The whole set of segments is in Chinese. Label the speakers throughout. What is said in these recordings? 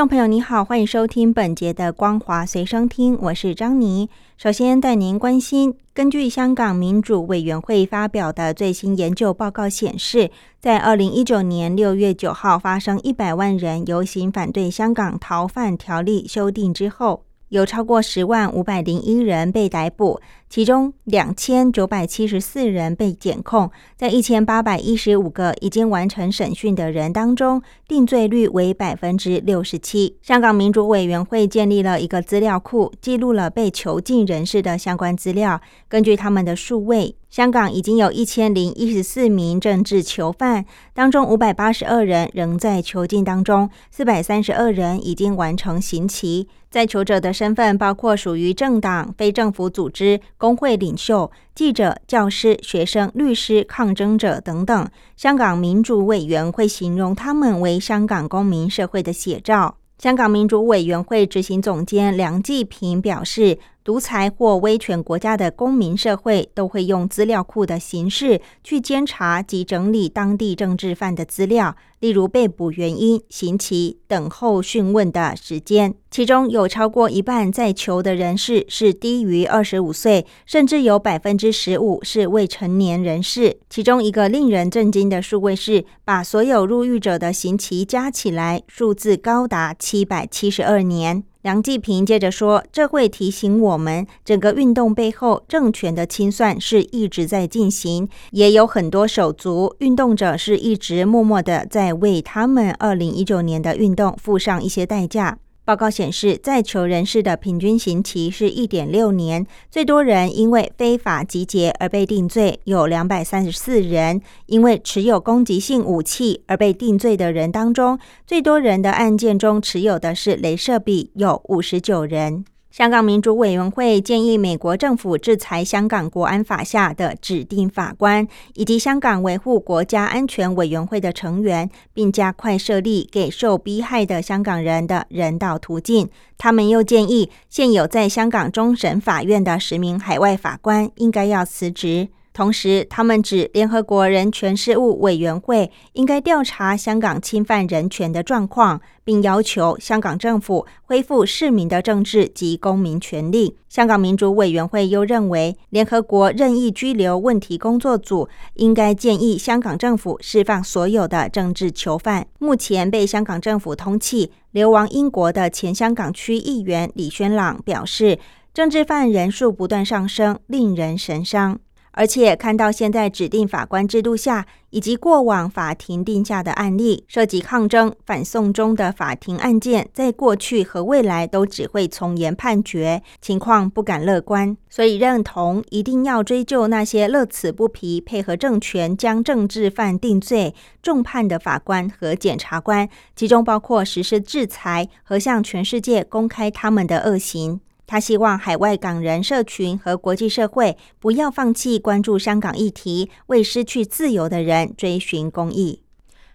Speaker 1: 众朋友，你好，欢迎收听本节的《光华随身听》，我是张妮。首先带您关心，根据香港民主委员会发表的最新研究报告显示，在二零一九年六月九号发生一百万人游行反对香港逃犯条例修订之后。有超过十万五百零一人被逮捕，其中两千九百七十四人被检控。在一千八百一十五个已经完成审讯的人当中，定罪率为百分之六十七。香港民主委员会建立了一个资料库，记录了被囚禁人士的相关资料。根据他们的数位，香港已经有一千零一十四名政治囚犯，当中五百八十二人仍在囚禁当中，四百三十二人已经完成刑期。在囚者的身份包括属于政党、非政府组织、工会领袖、记者、教师、学生、律师、抗争者等等。香港民主委员会形容他们为香港公民社会的写照。香港民主委员会执行总监梁继平表示。独裁或威权国家的公民社会都会用资料库的形式去监察及整理当地政治犯的资料，例如被捕原因、刑期、等候讯问的时间。其中有超过一半在囚的人士是低于二十五岁，甚至有百分之十五是未成年人士。其中一个令人震惊的数位是，把所有入狱者的刑期加起来，数字高达七百七十二年。梁继平接着说：“这会提醒我们，整个运动背后政权的清算是一直在进行，也有很多手足运动者是一直默默的在为他们二零一九年的运动付上一些代价。”报告显示，在囚人士的平均刑期是一点六年。最多人因为非法集结而被定罪，有两百三十四人；因为持有攻击性武器而被定罪的人当中，最多人的案件中持有的是镭射笔，有五十九人。香港民主委员会建议美国政府制裁香港国安法下的指定法官，以及香港维护国家安全委员会的成员，并加快设立给受逼害的香港人的人道途径。他们又建议，现有在香港终审法院的十名海外法官应该要辞职。同时，他们指联合国人权事务委员会应该调查香港侵犯人权的状况，并要求香港政府恢复市民的政治及公民权利。香港民主委员会又认为，联合国任意拘留问题工作组应该建议香港政府释放所有的政治囚犯。目前被香港政府通缉、流亡英国的前香港区议员李轩朗表示，政治犯人数不断上升，令人神伤。而且看到现在指定法官制度下，以及过往法庭定下的案例，涉及抗争、反送中的法庭案件，在过去和未来都只会从严判决，情况不敢乐观。所以认同一定要追究那些乐此不疲、配合政权将政治犯定罪、重判的法官和检察官，其中包括实施制裁和向全世界公开他们的恶行。他希望海外港人社群和国际社会不要放弃关注香港议题，为失去自由的人追寻公益。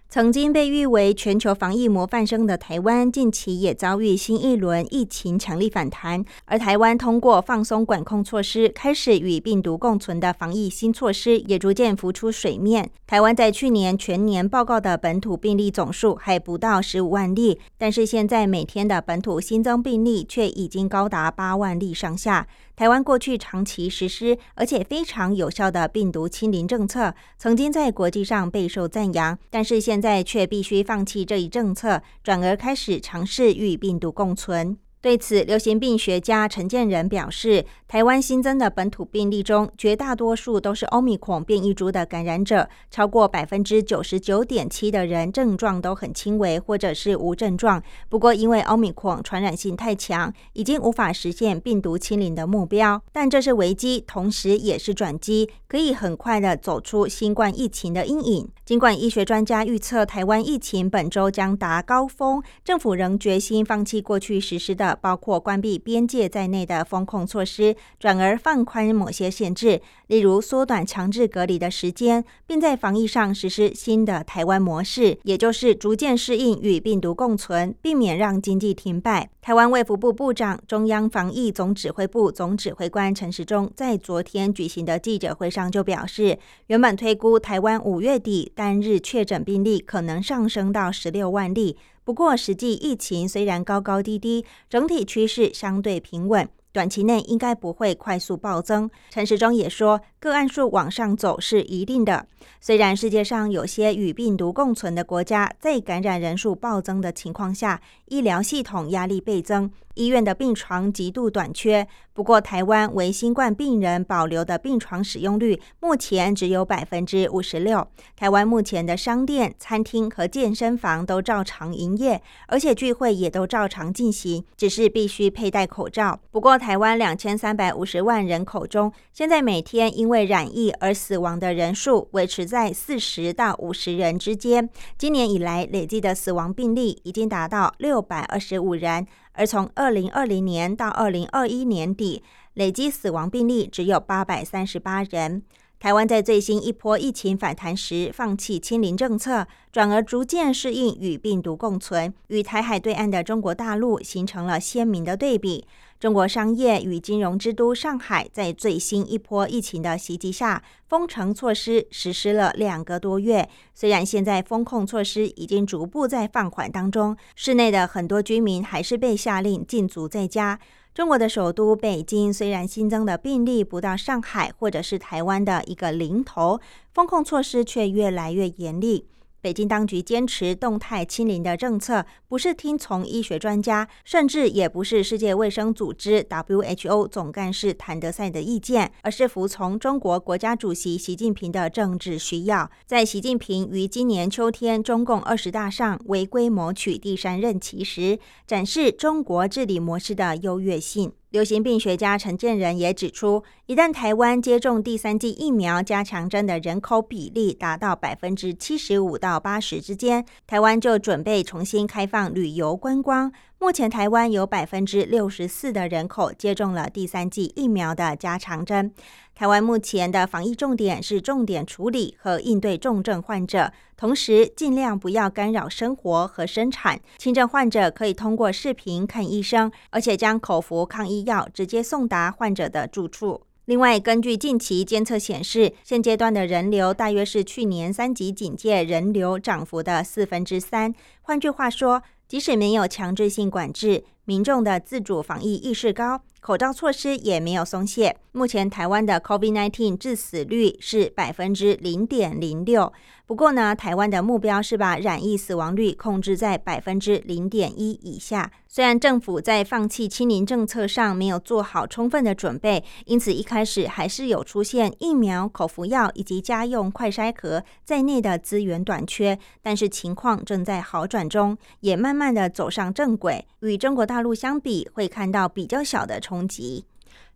Speaker 1: 曾经被誉为全球防疫模范生的台湾，近期也遭遇新一轮疫情强力反弹。而台湾通过放松管控措施，开始与病毒共存的防疫新措施，也逐渐浮出水面。台湾在去年全年报告的本土病例总数还不到十五万例，但是现在每天的本土新增病例却已经高达八万例上下。台湾过去长期实施而且非常有效的病毒清零政策，曾经在国际上备受赞扬，但是现在却必须放弃这一政策，转而开始尝试与病毒共存。对此，流行病学家陈建仁表示，台湾新增的本土病例中，绝大多数都是欧米孔变异株的感染者，超过百分之九十九点七的人症状都很轻微或者是无症状。不过，因为欧米孔传染性太强，已经无法实现病毒清零的目标。但这是危机，同时也是转机，可以很快的走出新冠疫情的阴影。尽管医学专家预测台湾疫情本周将达高峰，政府仍决心放弃过去实施的。包括关闭边界在内的风控措施，转而放宽某些限制，例如缩短强制隔离的时间，并在防疫上实施新的台湾模式，也就是逐渐适应与病毒共存，避免让经济停摆。台湾卫福部部长、中央防疫总指挥部总指挥官陈时中在昨天举行的记者会上就表示，原本推估台湾五月底单日确诊病例可能上升到十六万例，不过实际疫情虽然高高低低，整体趋势相对平稳。短期内应该不会快速暴增。陈时中也说，个案数往上走是一定的。虽然世界上有些与病毒共存的国家，在感染人数暴增的情况下，医疗系统压力倍增，医院的病床极度短缺。不过，台湾为新冠病人保留的病床使用率目前只有百分之五十六。台湾目前的商店、餐厅和健身房都照常营业，而且聚会也都照常进行，只是必须佩戴口罩。不过，台湾两千三百五十万人口中，现在每天因为染疫而死亡的人数维持在四十到五十人之间。今年以来累计的死亡病例已经达到六百二十五人，而从二零二零年到二零二一年底，累计死亡病例只有八百三十八人。台湾在最新一波疫情反弹时，放弃清零政策，转而逐渐适应与病毒共存，与台海对岸的中国大陆形成了鲜明的对比。中国商业与金融之都上海，在最新一波疫情的袭击下，封城措施实施了两个多月。虽然现在封控措施已经逐步在放缓当中，市内的很多居民还是被下令禁足在家。中国的首都北京虽然新增的病例不到上海或者是台湾的一个零头，风控措施却越来越严厉。北京当局坚持动态清零的政策，不是听从医学专家，甚至也不是世界卫生组织 （WHO） 总干事谭德赛的意见，而是服从中国国家主席习近平的政治需要。在习近平于今年秋天中共二十大上违规谋取第三任期时，展示中国治理模式的优越性。流行病学家陈建仁也指出，一旦台湾接种第三剂疫苗加强针的人口比例达到百分之七十五到八十之间，台湾就准备重新开放旅游观光。目前台湾有百分之六十四的人口接种了第三剂疫苗的加强针。台湾目前的防疫重点是重点处理和应对重症患者，同时尽量不要干扰生活和生产。轻症患者可以通过视频看医生，而且将口服抗疫药直接送达患者的住处。另外，根据近期监测显示，现阶段的人流大约是去年三级警戒人流涨幅的四分之三。换句话说，即使没有强制性管制，民众的自主防疫意识高，口罩措施也没有松懈。目前台湾的 COVID-19 致死率是百分之零点零六。不过呢，台湾的目标是把染疫死亡率控制在百分之零点一以下。虽然政府在放弃清零政策上没有做好充分的准备，因此一开始还是有出现疫苗、口服药以及家用快筛盒在内的资源短缺。但是情况正在好转中，也慢慢的走上正轨。与中国大陆相比，会看到比较小的冲击。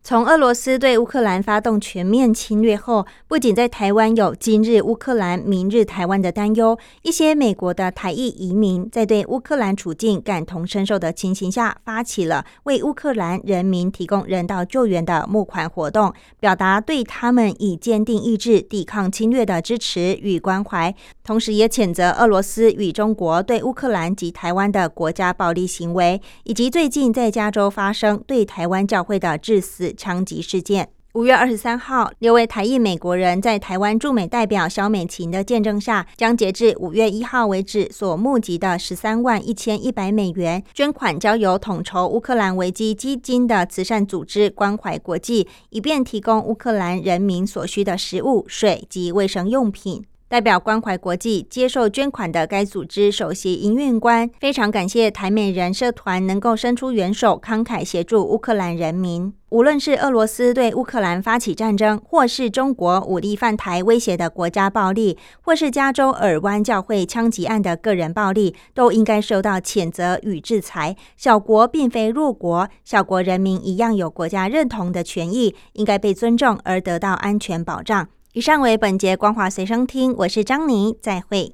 Speaker 1: 从俄罗斯对乌克兰发动全面侵略后，不仅在台湾有今日乌克兰、明日台湾的担忧，一些美国的台裔移民在对乌克兰处境感同身受的情形下，发起了为乌克兰人民提供人道救援的募款活动，表达对他们以坚定意志抵抗侵略的支持与关怀，同时也谴责俄罗斯与中国对乌克兰及台湾的国家暴力行为，以及最近在加州发生对台湾教会的致死。枪击事件。五月二十三号，六位台裔美国人在台湾驻美代表肖美琴的见证下，将截至五月一号为止所募集的十三万一千一百美元捐款，交由统筹乌克兰危机基金的慈善组织关怀国际，以便提供乌克兰人民所需的食物、水及卫生用品。代表关怀国际接受捐款的该组织首席营运官非常感谢台美人社团能够伸出援手，慷慨协助乌克兰人民。无论是俄罗斯对乌克兰发起战争，或是中国武力犯台威胁的国家暴力，或是加州尔湾教会枪击案的个人暴力，都应该受到谴责与制裁。小国并非弱国，小国人民一样有国家认同的权益，应该被尊重而得到安全保障。以上为本节光华随身听，我是张妮，再会。